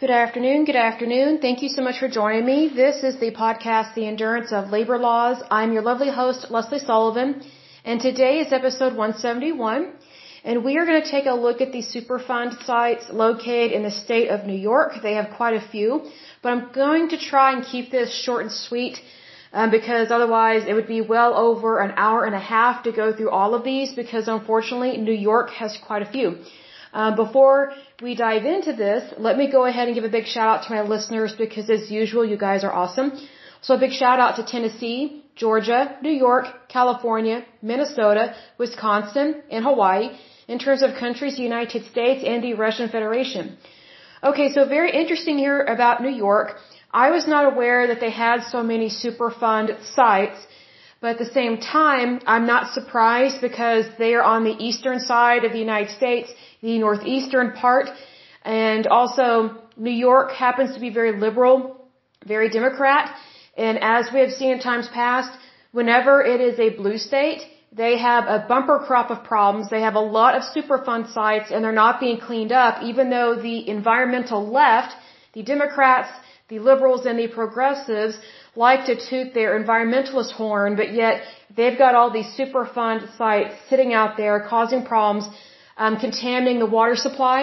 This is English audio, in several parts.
Good afternoon. Good afternoon. Thank you so much for joining me. This is the podcast, The Endurance of Labor Laws. I'm your lovely host, Lesley Sullivan, and today is episode 171. And we are going to take a look at the Superfund sites located in the state of New York. They have quite a few, but I'm going to try and keep this short and sweet um, because otherwise it would be well over an hour and a half to go through all of these because unfortunately New York has quite a few. Um, before we dive into this, let me go ahead and give a big shout out to my listeners because as usual, you guys are awesome. So a big shout out to Tennessee, Georgia, New York, California, Minnesota, Wisconsin, and Hawaii in terms of countries, the United States and the Russian Federation. Okay, so very interesting here about New York. I was not aware that they had so many Superfund sites, but at the same time, I'm not surprised because they are on the eastern side of the United States the northeastern part. And also, New York happens to be very liberal, very Democrat. And as we have seen in times past, whenever it is a blue state, they have a bumper crop of problems. They have a lot of Superfund sites and they're not being cleaned up, even though the environmental left, the Democrats, the liberals, and the progressives like to toot their environmentalist horn, but yet they've got all these Superfund sites sitting out there causing problems um, contaminating the water supply,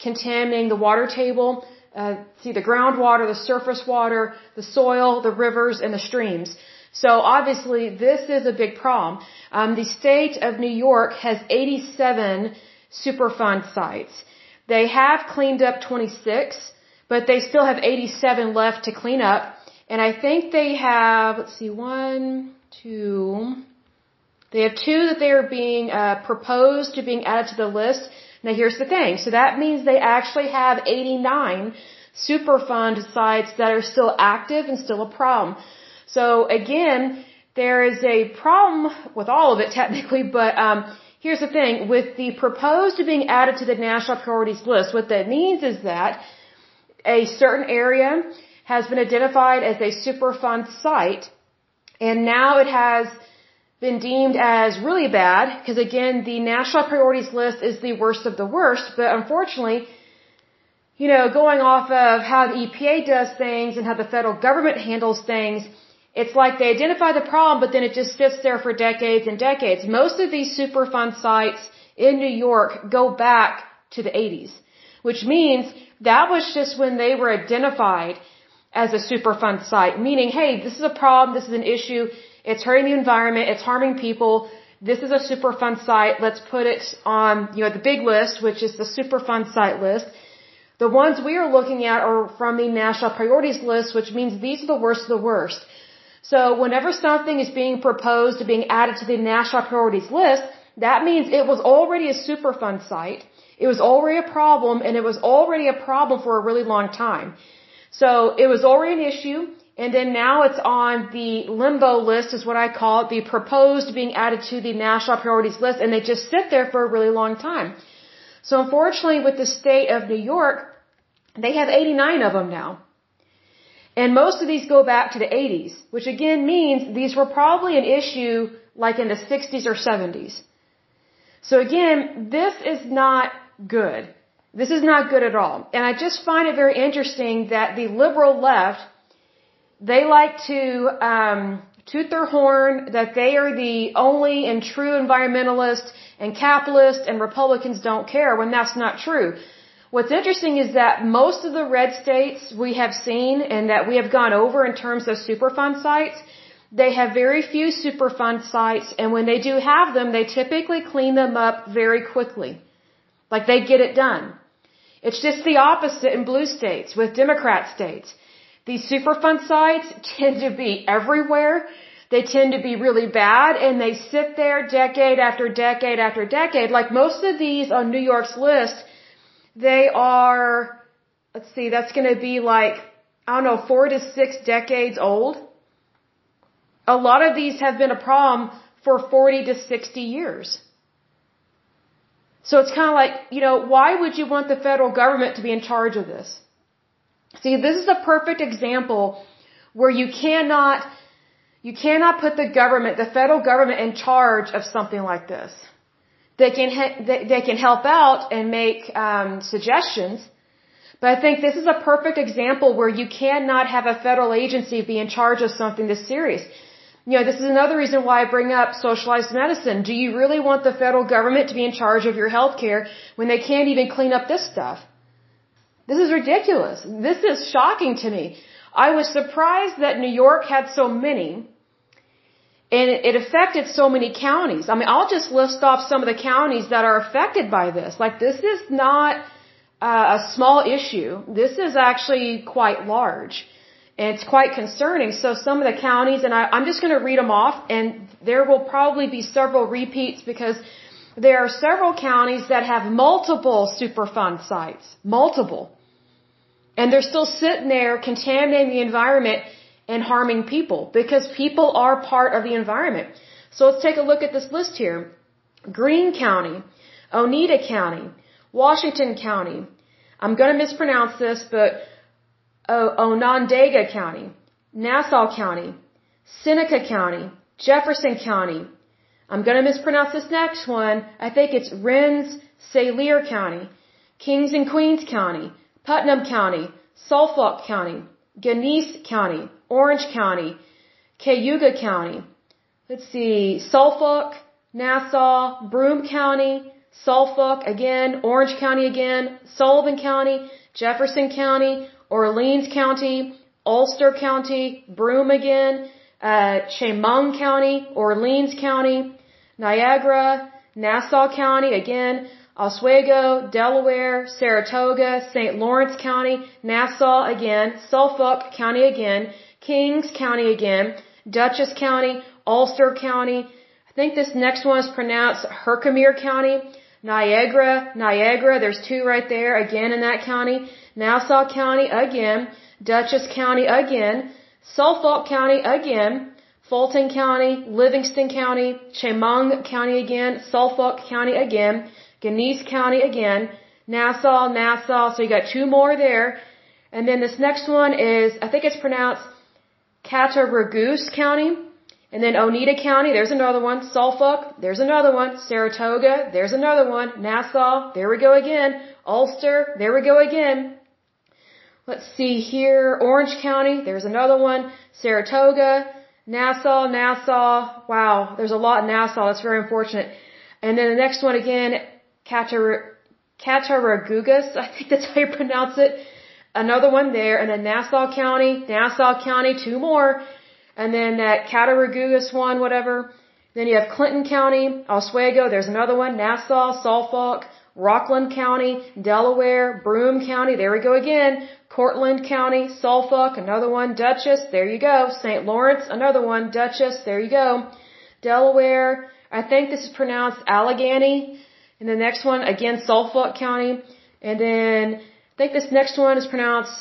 contaminating the water table, uh, see the groundwater, the surface water, the soil, the rivers, and the streams. So obviously this is a big problem. Um, the state of New York has 87 Superfund sites. They have cleaned up 26, but they still have 87 left to clean up. And I think they have, let's see, one, two, they have two that they are being uh, proposed to being added to the list. Now here's the thing. So that means they actually have 89 Superfund sites that are still active and still a problem. So again, there is a problem with all of it technically, but um, here's the thing. With the proposed to being added to the national priorities list, what that means is that a certain area has been identified as a Superfund site, and now it has been deemed as really bad because again, the national priorities list is the worst of the worst, but unfortunately, you know, going off of how the EPA does things and how the federal government handles things, it's like they identify the problem, but then it just sits there for decades and decades. Most of these Superfund sites in New York go back to the 80s, which means that was just when they were identified as a Superfund site, meaning, hey, this is a problem, this is an issue, it's hurting the environment. It's harming people. This is a Superfund site. Let's put it on, you know, the big list, which is the Superfund site list. The ones we are looking at are from the national priorities list, which means these are the worst of the worst. So whenever something is being proposed to being added to the national priorities list, that means it was already a Superfund site. It was already a problem and it was already a problem for a really long time. So it was already an issue. And then now it's on the limbo list is what I call it, the proposed being added to the national priorities list and they just sit there for a really long time. So unfortunately with the state of New York, they have 89 of them now. And most of these go back to the 80s, which again means these were probably an issue like in the 60s or 70s. So again, this is not good. This is not good at all. And I just find it very interesting that the liberal left they like to um, toot their horn that they are the only and true environmentalist and capitalist and Republicans don't care when that's not true. What's interesting is that most of the red states we have seen and that we have gone over in terms of Superfund sites, they have very few Superfund sites and when they do have them, they typically clean them up very quickly. Like they get it done. It's just the opposite in blue states with Democrat states. These Superfund sites tend to be everywhere. They tend to be really bad and they sit there decade after decade after decade. Like most of these on New York's list, they are, let's see, that's going to be like, I don't know, four to six decades old. A lot of these have been a problem for 40 to 60 years. So it's kind of like, you know, why would you want the federal government to be in charge of this? See, this is a perfect example where you cannot, you cannot put the government, the federal government in charge of something like this. They can, they, they can help out and make um, suggestions, But I think this is a perfect example where you cannot have a federal agency be in charge of something this serious. You know, this is another reason why I bring up socialized medicine. Do you really want the federal government to be in charge of your health care when they can't even clean up this stuff? This is ridiculous. This is shocking to me. I was surprised that New York had so many and it affected so many counties. I mean, I'll just list off some of the counties that are affected by this. Like, this is not uh, a small issue. This is actually quite large. It's quite concerning. So some of the counties, and I, I'm just going to read them off, and there will probably be several repeats because there are several counties that have multiple Superfund sites. Multiple. And they're still sitting there contaminating the environment and harming people because people are part of the environment. So let's take a look at this list here. Greene County, Oneida County, Washington County. I'm going to mispronounce this, but Onondaga County, Nassau County, Seneca County, Jefferson County. I'm going to mispronounce this next one. I think it's Rennes Salyer County, Kings and Queens County, Putnam County, Suffolk County, Genesee County, Orange County, Cayuga County. Let's see, Suffolk, Nassau, Broome County, Suffolk again, Orange County again, Sullivan County, Jefferson County, Orleans County, Ulster County, Broome again, uh, Chemung County, Orleans County, Niagara, Nassau County again, Oswego, Delaware, Saratoga, St. Lawrence County, Nassau again, Suffolk County again, Kings County again, Dutchess County, Ulster County. I think this next one is pronounced Herkimer County, Niagara, Niagara, there's two right there, again in that county, Nassau County again, Dutchess County again, Suffolk County again, Fulton County, Livingston County, Chemung County again, Suffolk County again, Genesee County again, Nassau, Nassau, so you got two more there. And then this next one is, I think it's pronounced Cattaraugus County. And then Oneida County, there's another one. Suffolk, there's another one. Saratoga, there's another one. Nassau, there we go again. Ulster, there we go again. Let's see here. Orange County, there's another one. Saratoga, Nassau, Nassau. Wow, there's a lot in Nassau. That's very unfortunate. And then the next one again, Cattaraugus, I think that's how you pronounce it. Another one there, and then Nassau County, Nassau County, two more, and then that Cattaraugus one, whatever. Then you have Clinton County, Oswego, there's another one, Nassau, Suffolk, Rockland County, Delaware, Broome County, there we go again, Cortland County, Suffolk, another one, Dutchess, there you go, St. Lawrence, another one, Dutchess, there you go, Delaware, I think this is pronounced Allegany, and the next one, again, Suffolk County. And then I think this next one is pronounced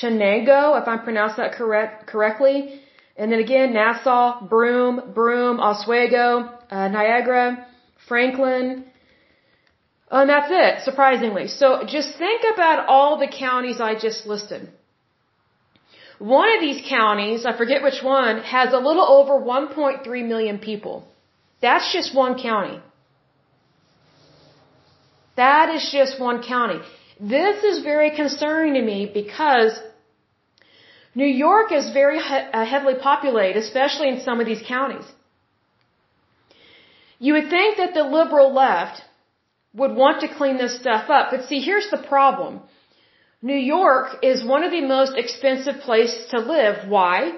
Chenango, if I'm that correct, correctly. And then again, Nassau, Broome, Broome, Oswego, uh, Niagara, Franklin. And that's it, surprisingly. So just think about all the counties I just listed. One of these counties, I forget which one, has a little over 1.3 million people. That's just one county. That is just one county. This is very concerning to me because New York is very uh, heavily populated, especially in some of these counties. You would think that the liberal left would want to clean this stuff up, but see, here's the problem. New York is one of the most expensive places to live. Why?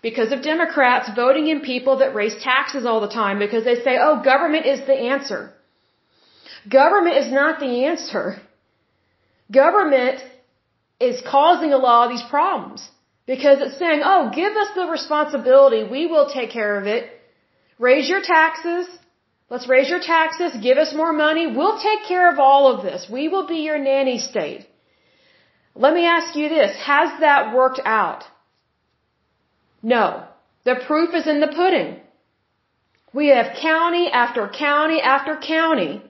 Because of Democrats voting in people that raise taxes all the time because they say, oh, government is the answer. Government is not the answer. Government is causing a lot of these problems because it's saying, oh, give us the responsibility. We will take care of it. Raise your taxes. Let's raise your taxes. Give us more money. We'll take care of all of this. We will be your nanny state. Let me ask you this. Has that worked out? No. The proof is in the pudding. We have county after county after county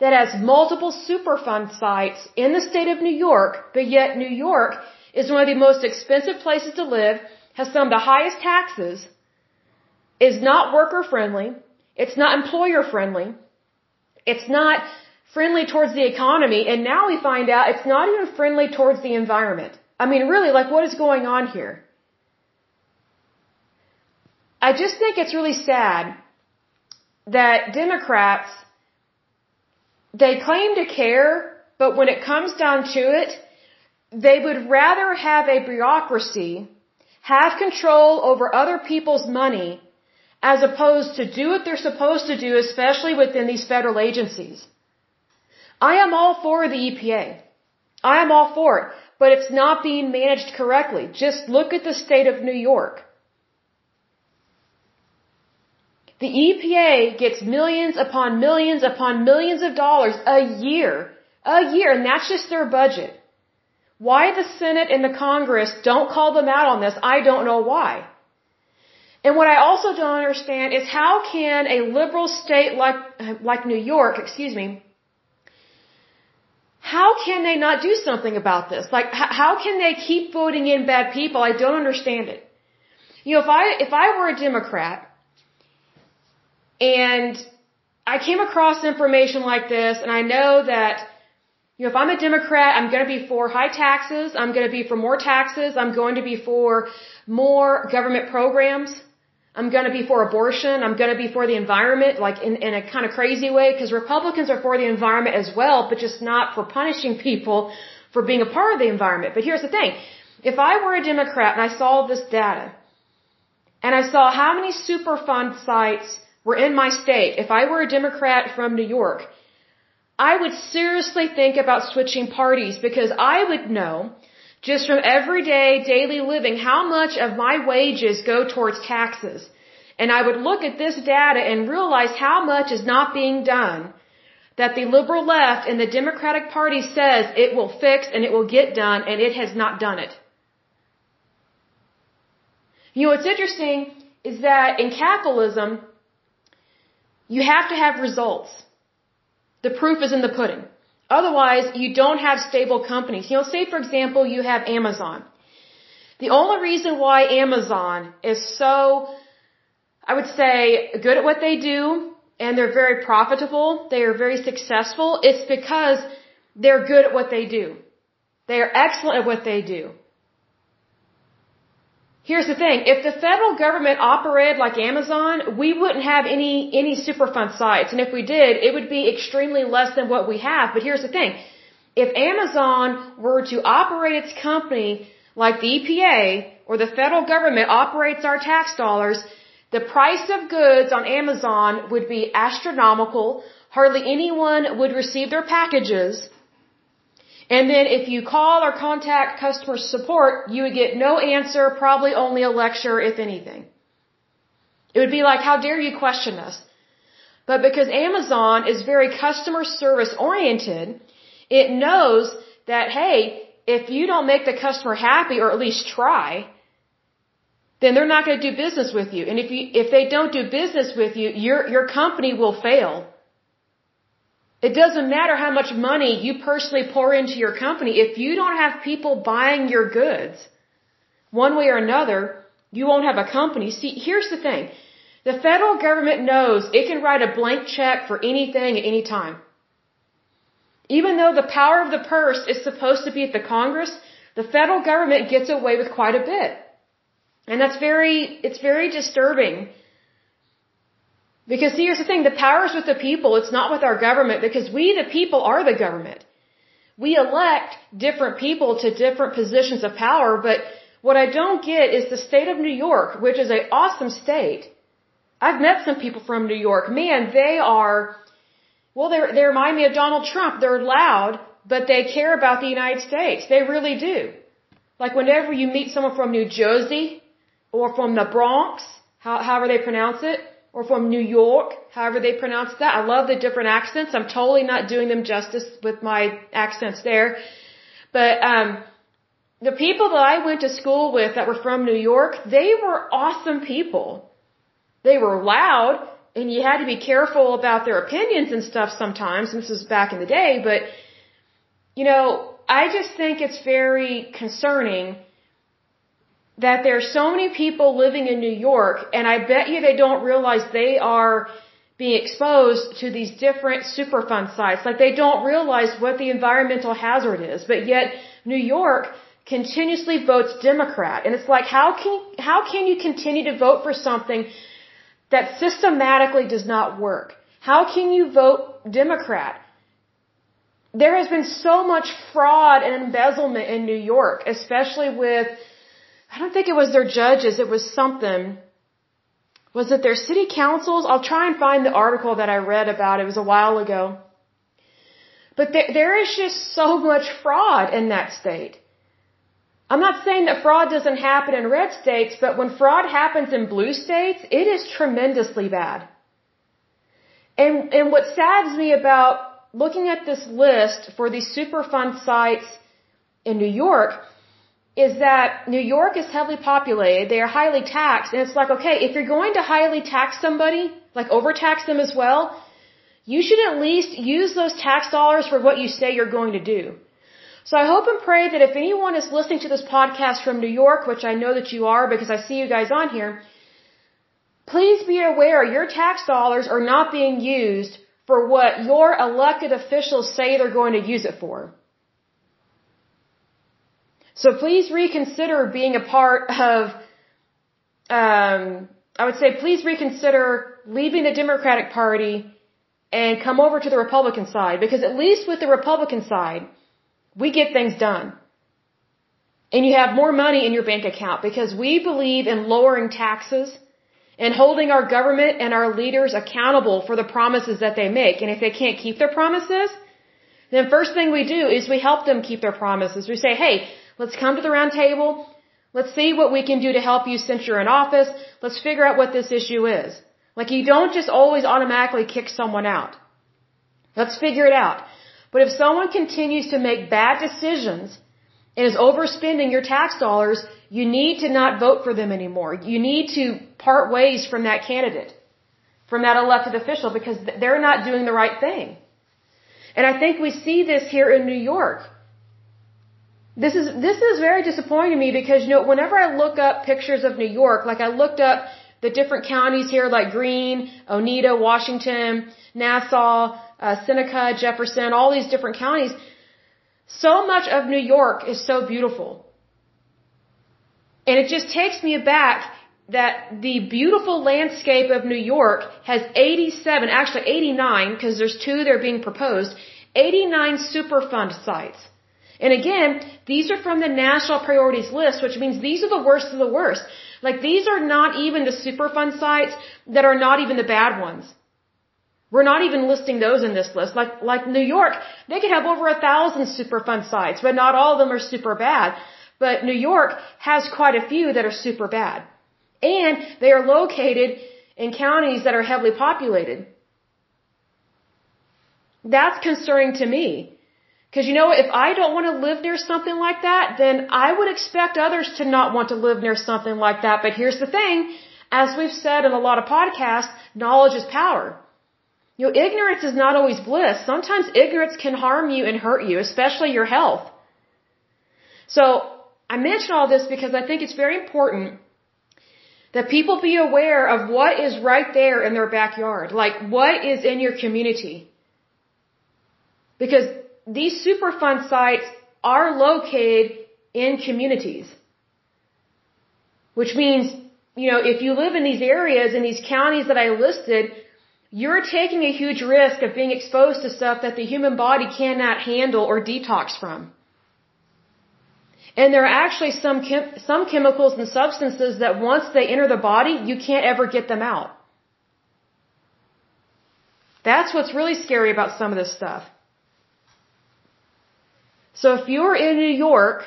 that has multiple Superfund sites in the state of New York, but yet New York is one of the most expensive places to live, has some of the highest taxes, is not worker friendly, it's not employer friendly, it's not friendly towards the economy, and now we find out it's not even friendly towards the environment. I mean, really, like, what is going on here? I just think it's really sad that Democrats, they claim to care, but when it comes down to it, they would rather have a bureaucracy have control over other people's money as opposed to do what they're supposed to do, especially within these federal agencies. I am all for the EPA. I am all for it, but it's not being managed correctly. Just look at the state of New York. The EPA gets millions upon millions upon millions of dollars a year. A year, and that's just their budget. Why the Senate and the Congress don't call them out on this, I don't know why. And what I also don't understand is how can a liberal state like, like New York, excuse me, how can they not do something about this? Like, how can they keep voting in bad people? I don't understand it. You know, if I, if I were a Democrat and I came across information like this and I know that you know, if I'm a Democrat, I'm going to be for high taxes. I'm going to be for more taxes. I'm going to be for more government programs. I'm going to be for abortion. I'm going to be for the environment, like in, in a kind of crazy way, because Republicans are for the environment as well, but just not for punishing people for being a part of the environment. But here's the thing. If I were a Democrat and I saw this data, and I saw how many Superfund sites were in my state, if I were a Democrat from New York, I would seriously think about switching parties because I would know just from everyday daily living how much of my wages go towards taxes. And I would look at this data and realize how much is not being done that the liberal left and the Democratic Party says it will fix and it will get done and it has not done it. You know, what's interesting is that in capitalism, you have to have results. The proof is in the pudding. Otherwise, you don't have stable companies. You know, say for example, you have Amazon. The only reason why Amazon is so, I would say, good at what they do and they're very profitable, they are very successful, it's because they're good at what they do. They are excellent at what they do. Here's the thing. If the federal government operated like Amazon, we wouldn't have any, any Superfund sites. And if we did, it would be extremely less than what we have. But here's the thing. If Amazon were to operate its company like the EPA or the federal government operates our tax dollars, the price of goods on Amazon would be astronomical. Hardly anyone would receive their packages. And then if you call or contact customer support, you would get no answer, probably only a lecture, if anything. It would be like, how dare you question us? But because Amazon is very customer service oriented, it knows that, hey, if you don't make the customer happy or at least try, then they're not going to do business with you. And if you, if they don't do business with you, your, your company will fail. It doesn't matter how much money you personally pour into your company. If you don't have people buying your goods, one way or another, you won't have a company. See, here's the thing. The federal government knows it can write a blank check for anything at any time. Even though the power of the purse is supposed to be at the Congress, the federal government gets away with quite a bit. And that's very, it's very disturbing because here's the thing, the power is with the people, it's not with our government because we the people are the government. We elect different people to different positions of power, but what I don't get is the state of New York, which is an awesome state. I've met some people from New York. Man, they are, well, they they remind me of Donald Trump. They're loud, but they care about the United States. They really do. Like whenever you meet someone from New Jersey or from the Bronx, how, however they pronounce it, or from New York, however they pronounce that. I love the different accents. I'm totally not doing them justice with my accents there. But um the people that I went to school with that were from New York, they were awesome people. They were loud and you had to be careful about their opinions and stuff sometimes. This was back in the day, but you know, I just think it's very concerning that there are so many people living in New York, and I bet you they don't realize they are being exposed to these different Superfund sites. Like they don't realize what the environmental hazard is, but yet New York continuously votes Democrat. And it's like, how can, how can you continue to vote for something that systematically does not work? How can you vote Democrat? There has been so much fraud and embezzlement in New York, especially with, I don't think it was their judges, it was something. Was it their city councils? I'll try and find the article that I read about. It was a while ago. But there, there is just so much fraud in that state. I'm not saying that fraud doesn't happen in red states, but when fraud happens in blue states, it is tremendously bad. And, and what saddens me about looking at this list for these Superfund sites in New York is that New York is heavily populated, they are highly taxed, and it's like, okay, if you're going to highly tax somebody, like overtax them as well, you should at least use those tax dollars for what you say you're going to do. So I hope and pray that if anyone is listening to this podcast from New York, which I know that you are because I see you guys on here, please be aware your tax dollars are not being used for what your elected officials say they're going to use it for. So please reconsider being a part of, um, I would say please reconsider leaving the Democratic Party and come over to the Republican side because at least with the Republican side, we get things done. And you have more money in your bank account because we believe in lowering taxes and holding our government and our leaders accountable for the promises that they make. And if they can't keep their promises, then first thing we do is we help them keep their promises. We say, hey, let's come to the round table. Let's see what we can do to help you since you're in office. Let's figure out what this issue is. Like you don't just always automatically kick someone out. Let's figure it out. But if someone continues to make bad decisions and is overspending your tax dollars, you need to not vote for them anymore. You need to part ways from that candidate, from that elected official, because they're not doing the right thing. And I think we see this here in New York. This is, this is very disappointing to me because, you know, whenever I look up pictures of New York, like I looked up the different counties here like Greene, Oneida, Washington, Nassau, uh, Seneca, Jefferson, all these different counties. So much of New York is so beautiful. And it just takes me aback that the beautiful landscape of New York has 87, actually 89, because there's two that are being proposed, 89 Superfund sites. And again, these are from the national priorities list, which means these are the worst of the worst. Like these are not even the Superfund sites that are not even the bad ones. We're not even listing those in this list. Like, like New York, they could have over a thousand Superfund sites, but not all of them are super bad. But New York has quite a few that are super bad. And they are located in counties that are heavily populated. That's concerning to me. Because you know, if I don't want to live near something like that, then I would expect others to not want to live near something like that. But here's the thing, as we've said in a lot of podcasts, knowledge is power. You know, ignorance is not always bliss. Sometimes ignorance can harm you and hurt you, especially your health. So, I mention all this because I think it's very important that people be aware of what is right there in their backyard. Like, what is in your community. Because these Superfund sites are located in communities. Which means, you know, if you live in these areas, in these counties that I listed, you're taking a huge risk of being exposed to stuff that the human body cannot handle or detox from. And there are actually some chem- some chemicals and substances that once they enter the body, you can't ever get them out. That's what's really scary about some of this stuff. So if you're in New York,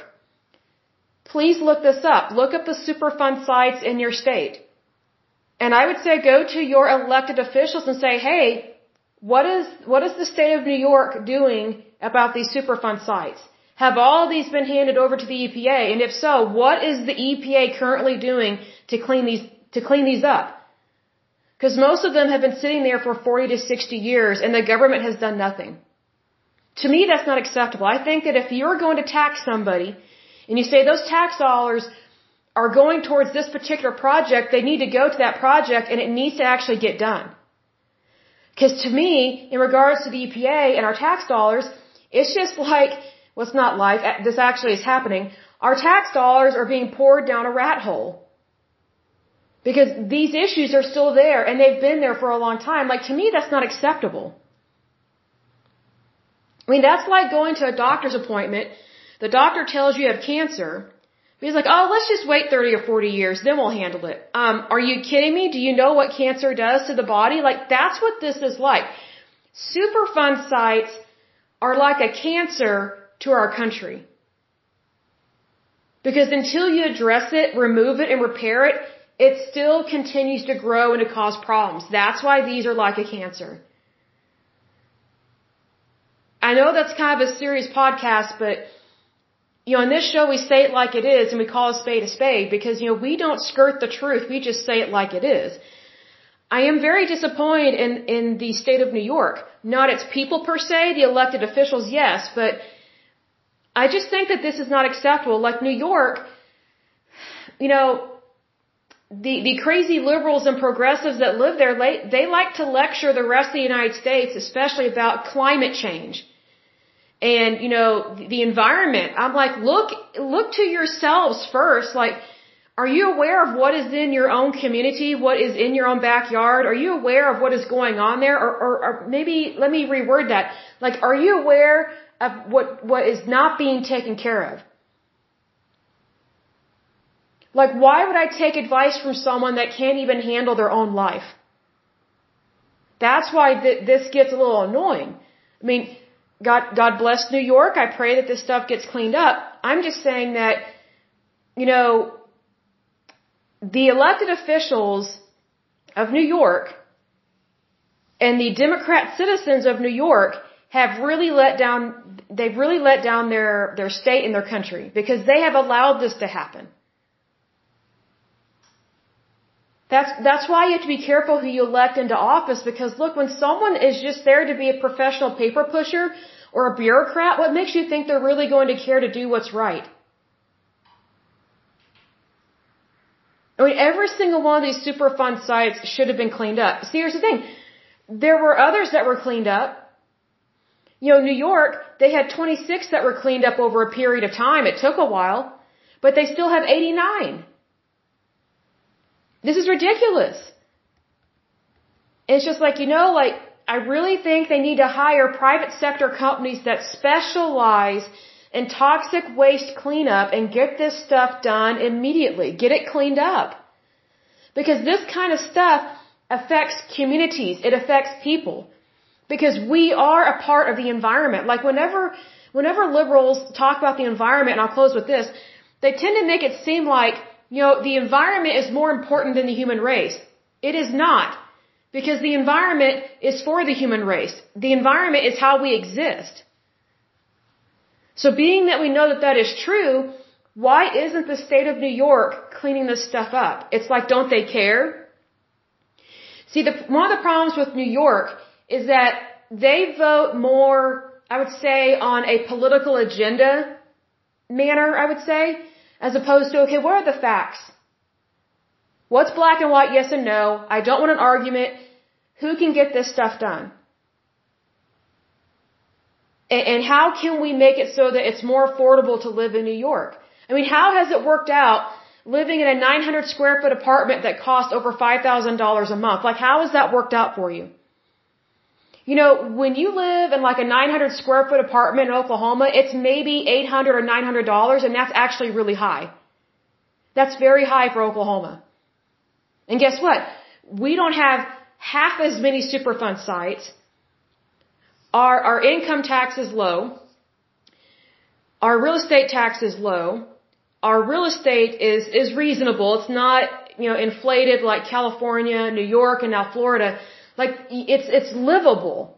please look this up. Look up the Superfund sites in your state. And I would say go to your elected officials and say, hey, what is, what is the state of New York doing about these Superfund sites? Have all these been handed over to the EPA? And if so, what is the EPA currently doing to clean these, to clean these up? Because most of them have been sitting there for 40 to 60 years and the government has done nothing. To me, that's not acceptable. I think that if you're going to tax somebody and you say those tax dollars are going towards this particular project, they need to go to that project and it needs to actually get done. Because to me, in regards to the EPA and our tax dollars, it's just like, well, it's not like, this actually is happening. Our tax dollars are being poured down a rat hole. Because these issues are still there and they've been there for a long time. Like to me, that's not acceptable. I mean, that's like going to a doctor's appointment. The doctor tells you you have cancer. He's like, oh, let's just wait 30 or 40 years, then we'll handle it. Um, are you kidding me? Do you know what cancer does to the body? Like, that's what this is like. Superfund sites are like a cancer to our country. Because until you address it, remove it, and repair it, it still continues to grow and to cause problems. That's why these are like a cancer. I know that's kind of a serious podcast, but you know, in this show we say it like it is and we call a spade a spade because, you know, we don't skirt the truth. We just say it like it is. I am very disappointed in, in the state of New York. Not its people per se, the elected officials, yes, but I just think that this is not acceptable. Like New York, you know, the, the crazy liberals and progressives that live there, they like to lecture the rest of the United States, especially about climate change. And, you know, the environment. I'm like, look, look to yourselves first. Like, are you aware of what is in your own community? What is in your own backyard? Are you aware of what is going on there? Or, or, or maybe, let me reword that. Like, are you aware of what, what is not being taken care of. Like, why would I take advice from someone that can't even handle their own life? That's why th- this gets a little annoying. I mean, God, God bless New York. I pray that this stuff gets cleaned up. I'm just saying that, you know, the elected officials of New York and the Democrat citizens of New York have really let down they've really let down their, their state and their country because they have allowed this to happen. That's, that's why you have to be careful who you elect into office because look, when someone is just there to be a professional paper pusher or a bureaucrat, what makes you think they're really going to care to do what's right? I mean, every single one of these Superfund sites should have been cleaned up. See, here's the thing. There were others that were cleaned up, you know, New York, they had 26 that were cleaned up over a period of time. It took a while, but they still have 89. This is ridiculous. It's just like, you know, like, I really think they need to hire private sector companies that specialize in toxic waste cleanup and get this stuff done immediately. Get it cleaned up. Because this kind of stuff affects communities. It affects people because we are a part of the environment. Like whenever, whenever liberals talk about the environment, and I'll close with this, they tend to make it seem like, you know, the environment is more important than the human race. It is not. Because the environment is for the human race. The environment is how we exist. So being that we know that that is true, why isn't the state of New York cleaning this stuff up? It's like, don't they care? See, the, one of the problems with New York is that they vote more, I would say, on a political agenda manner, I would say, as opposed to, okay, what are the facts? What's black and white, yes and no? I don't want an argument. Who can get this stuff done? And how can we make it so that it's more affordable to live in New York? I mean, how has it worked out living in a 900 square foot apartment that costs over $5,000 a month? Like, how has that worked out for you? You know, when you live in like a 900 square foot apartment in Oklahoma, it's maybe 800 or 900 dollars, and that's actually really high. That's very high for Oklahoma. And guess what? We don't have half as many Superfund sites. Our, our income tax is low. Our real estate tax is low. Our real estate is, is reasonable. It's not, you know, inflated like California, New York, and now Florida. Like, it's, it's livable.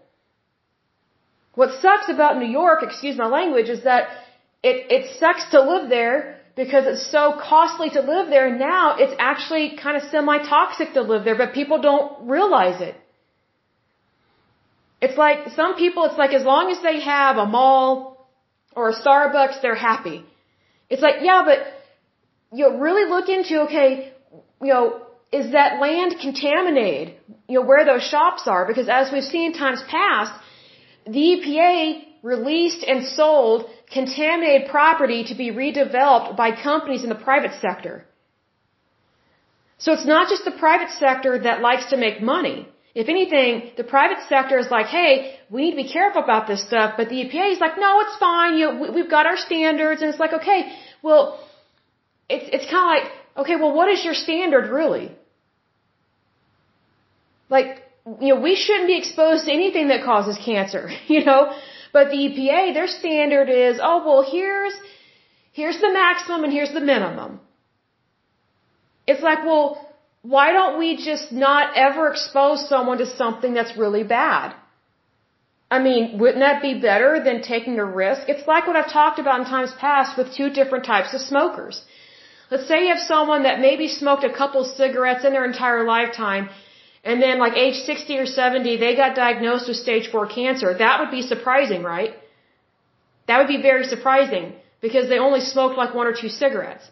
What sucks about New York, excuse my language, is that it, it sucks to live there because it's so costly to live there. Now it's actually kind of semi-toxic to live there, but people don't realize it. It's like, some people, it's like as long as they have a mall or a Starbucks, they're happy. It's like, yeah, but you really look into, okay, you know, is that land contaminated? you know, where those shops are because as we've seen times past, the EPA released and sold contaminated property to be redeveloped by companies in the private sector. So it's not just the private sector that likes to make money. If anything, the private sector is like, hey, we need to be careful about this stuff, but the EPA is like, no, it's fine. You know, we've got our standards, and it's like, okay, well, it's it's kind of like, okay, well, what is your standard really? Like, you know, we shouldn't be exposed to anything that causes cancer, you know. But the EPA, their standard is, oh well, here's here's the maximum and here's the minimum. It's like, well, why don't we just not ever expose someone to something that's really bad? I mean, wouldn't that be better than taking a risk? It's like what I've talked about in times past with two different types of smokers. Let's say you have someone that maybe smoked a couple cigarettes in their entire lifetime and then like age 60 or 70, they got diagnosed with stage 4 cancer. That would be surprising, right? That would be very surprising because they only smoked like one or two cigarettes.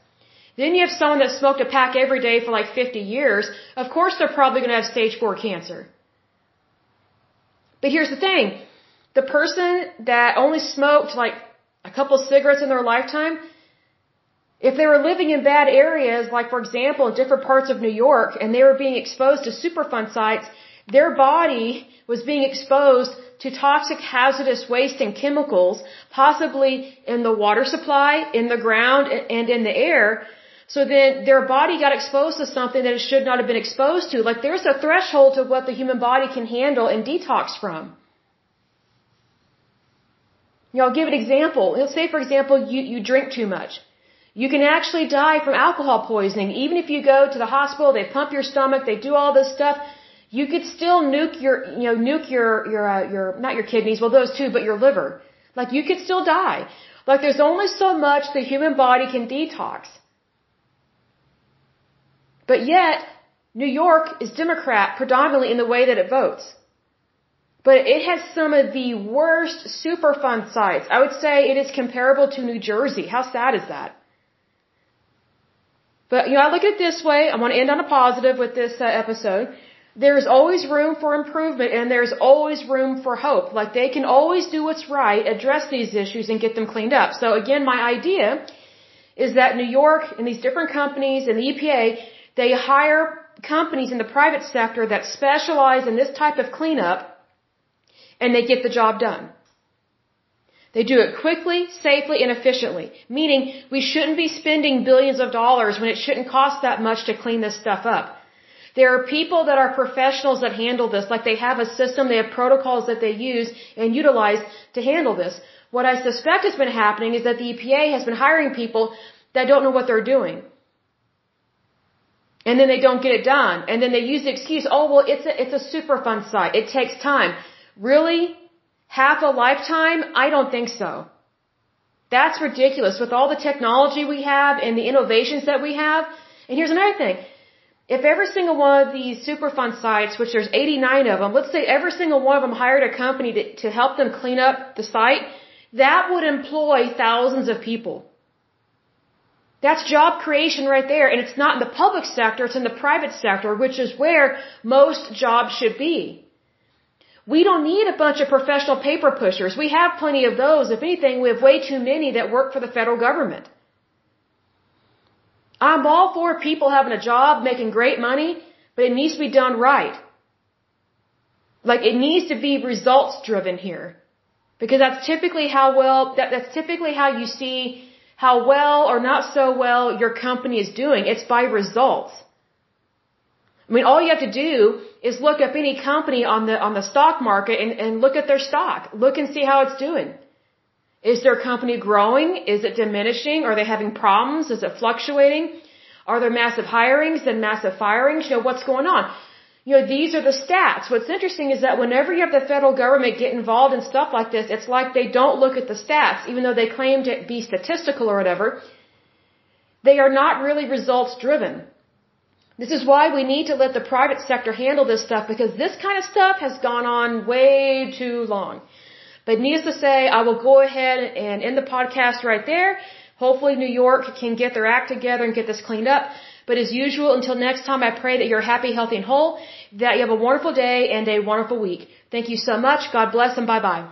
Then you have someone that smoked a pack every day for like 50 years. Of course they're probably going to have stage 4 cancer. But here's the thing. The person that only smoked like a couple cigarettes in their lifetime, if they were living in bad areas, like for example, in different parts of New York, and they were being exposed to Superfund sites, their body was being exposed to toxic hazardous waste and chemicals, possibly in the water supply, in the ground, and in the air. So then their body got exposed to something that it should not have been exposed to. Like there's a threshold to what the human body can handle and detox from. You know, I'll give an example. Let's say, for example, you, you drink too much. You can actually die from alcohol poisoning. Even if you go to the hospital, they pump your stomach, they do all this stuff. You could still nuke your, you know, nuke your, your, uh, your, not your kidneys, well those too, but your liver. Like you could still die. Like there's only so much the human body can detox. But yet, New York is Democrat predominantly in the way that it votes. But it has some of the worst Superfund sites. I would say it is comparable to New Jersey. How sad is that? But, you know, I look at it this way. I want to end on a positive with this uh, episode. There's always room for improvement and there's always room for hope. Like they can always do what's right, address these issues and get them cleaned up. So again, my idea is that New York and these different companies and the EPA, they hire companies in the private sector that specialize in this type of cleanup and they get the job done. They do it quickly, safely, and efficiently. Meaning, we shouldn't be spending billions of dollars when it shouldn't cost that much to clean this stuff up. There are people that are professionals that handle this, like they have a system, they have protocols that they use and utilize to handle this. What I suspect has been happening is that the EPA has been hiring people that don't know what they're doing. And then they don't get it done. And then they use the excuse, oh well, it's a, it's a Superfund site. It takes time. Really? Half a lifetime? I don't think so. That's ridiculous. With all the technology we have and the innovations that we have. And here's another thing. If every single one of these Superfund sites, which there's 89 of them, let's say every single one of them hired a company to, to help them clean up the site, that would employ thousands of people. That's job creation right there. And it's not in the public sector, it's in the private sector, which is where most jobs should be. We don't need a bunch of professional paper pushers. We have plenty of those. If anything, we have way too many that work for the federal government. I'm all for people having a job, making great money, but it needs to be done right. Like it needs to be results driven here. Because that's typically how well, that, that's typically how you see how well or not so well your company is doing. It's by results. I mean, all you have to do is look up any company on the on the stock market and, and look at their stock. Look and see how it's doing. Is their company growing? Is it diminishing? Are they having problems? Is it fluctuating? Are there massive hirings and massive firings? You know, what's going on? You know, these are the stats. What's interesting is that whenever you have the federal government get involved in stuff like this, it's like they don't look at the stats, even though they claim to be statistical or whatever. They are not really results driven. This is why we need to let the private sector handle this stuff because this kind of stuff has gone on way too long. But needless to say, I will go ahead and end the podcast right there. Hopefully New York can get their act together and get this cleaned up. But as usual, until next time, I pray that you're happy, healthy, and whole, that you have a wonderful day and a wonderful week. Thank you so much. God bless and bye bye.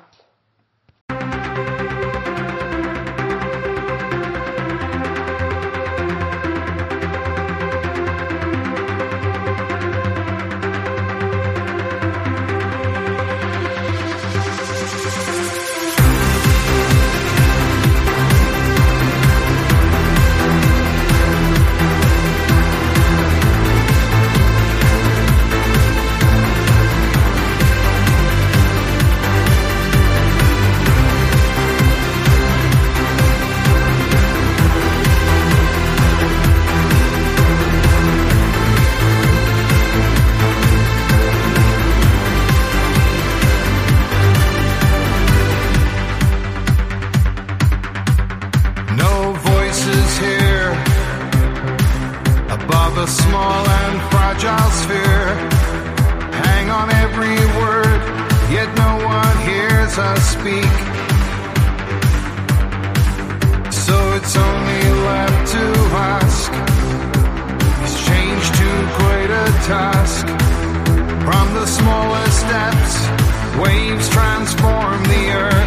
words I speak. So it's only left to ask. It's change to quite a task? From the smallest steps, waves transform the earth.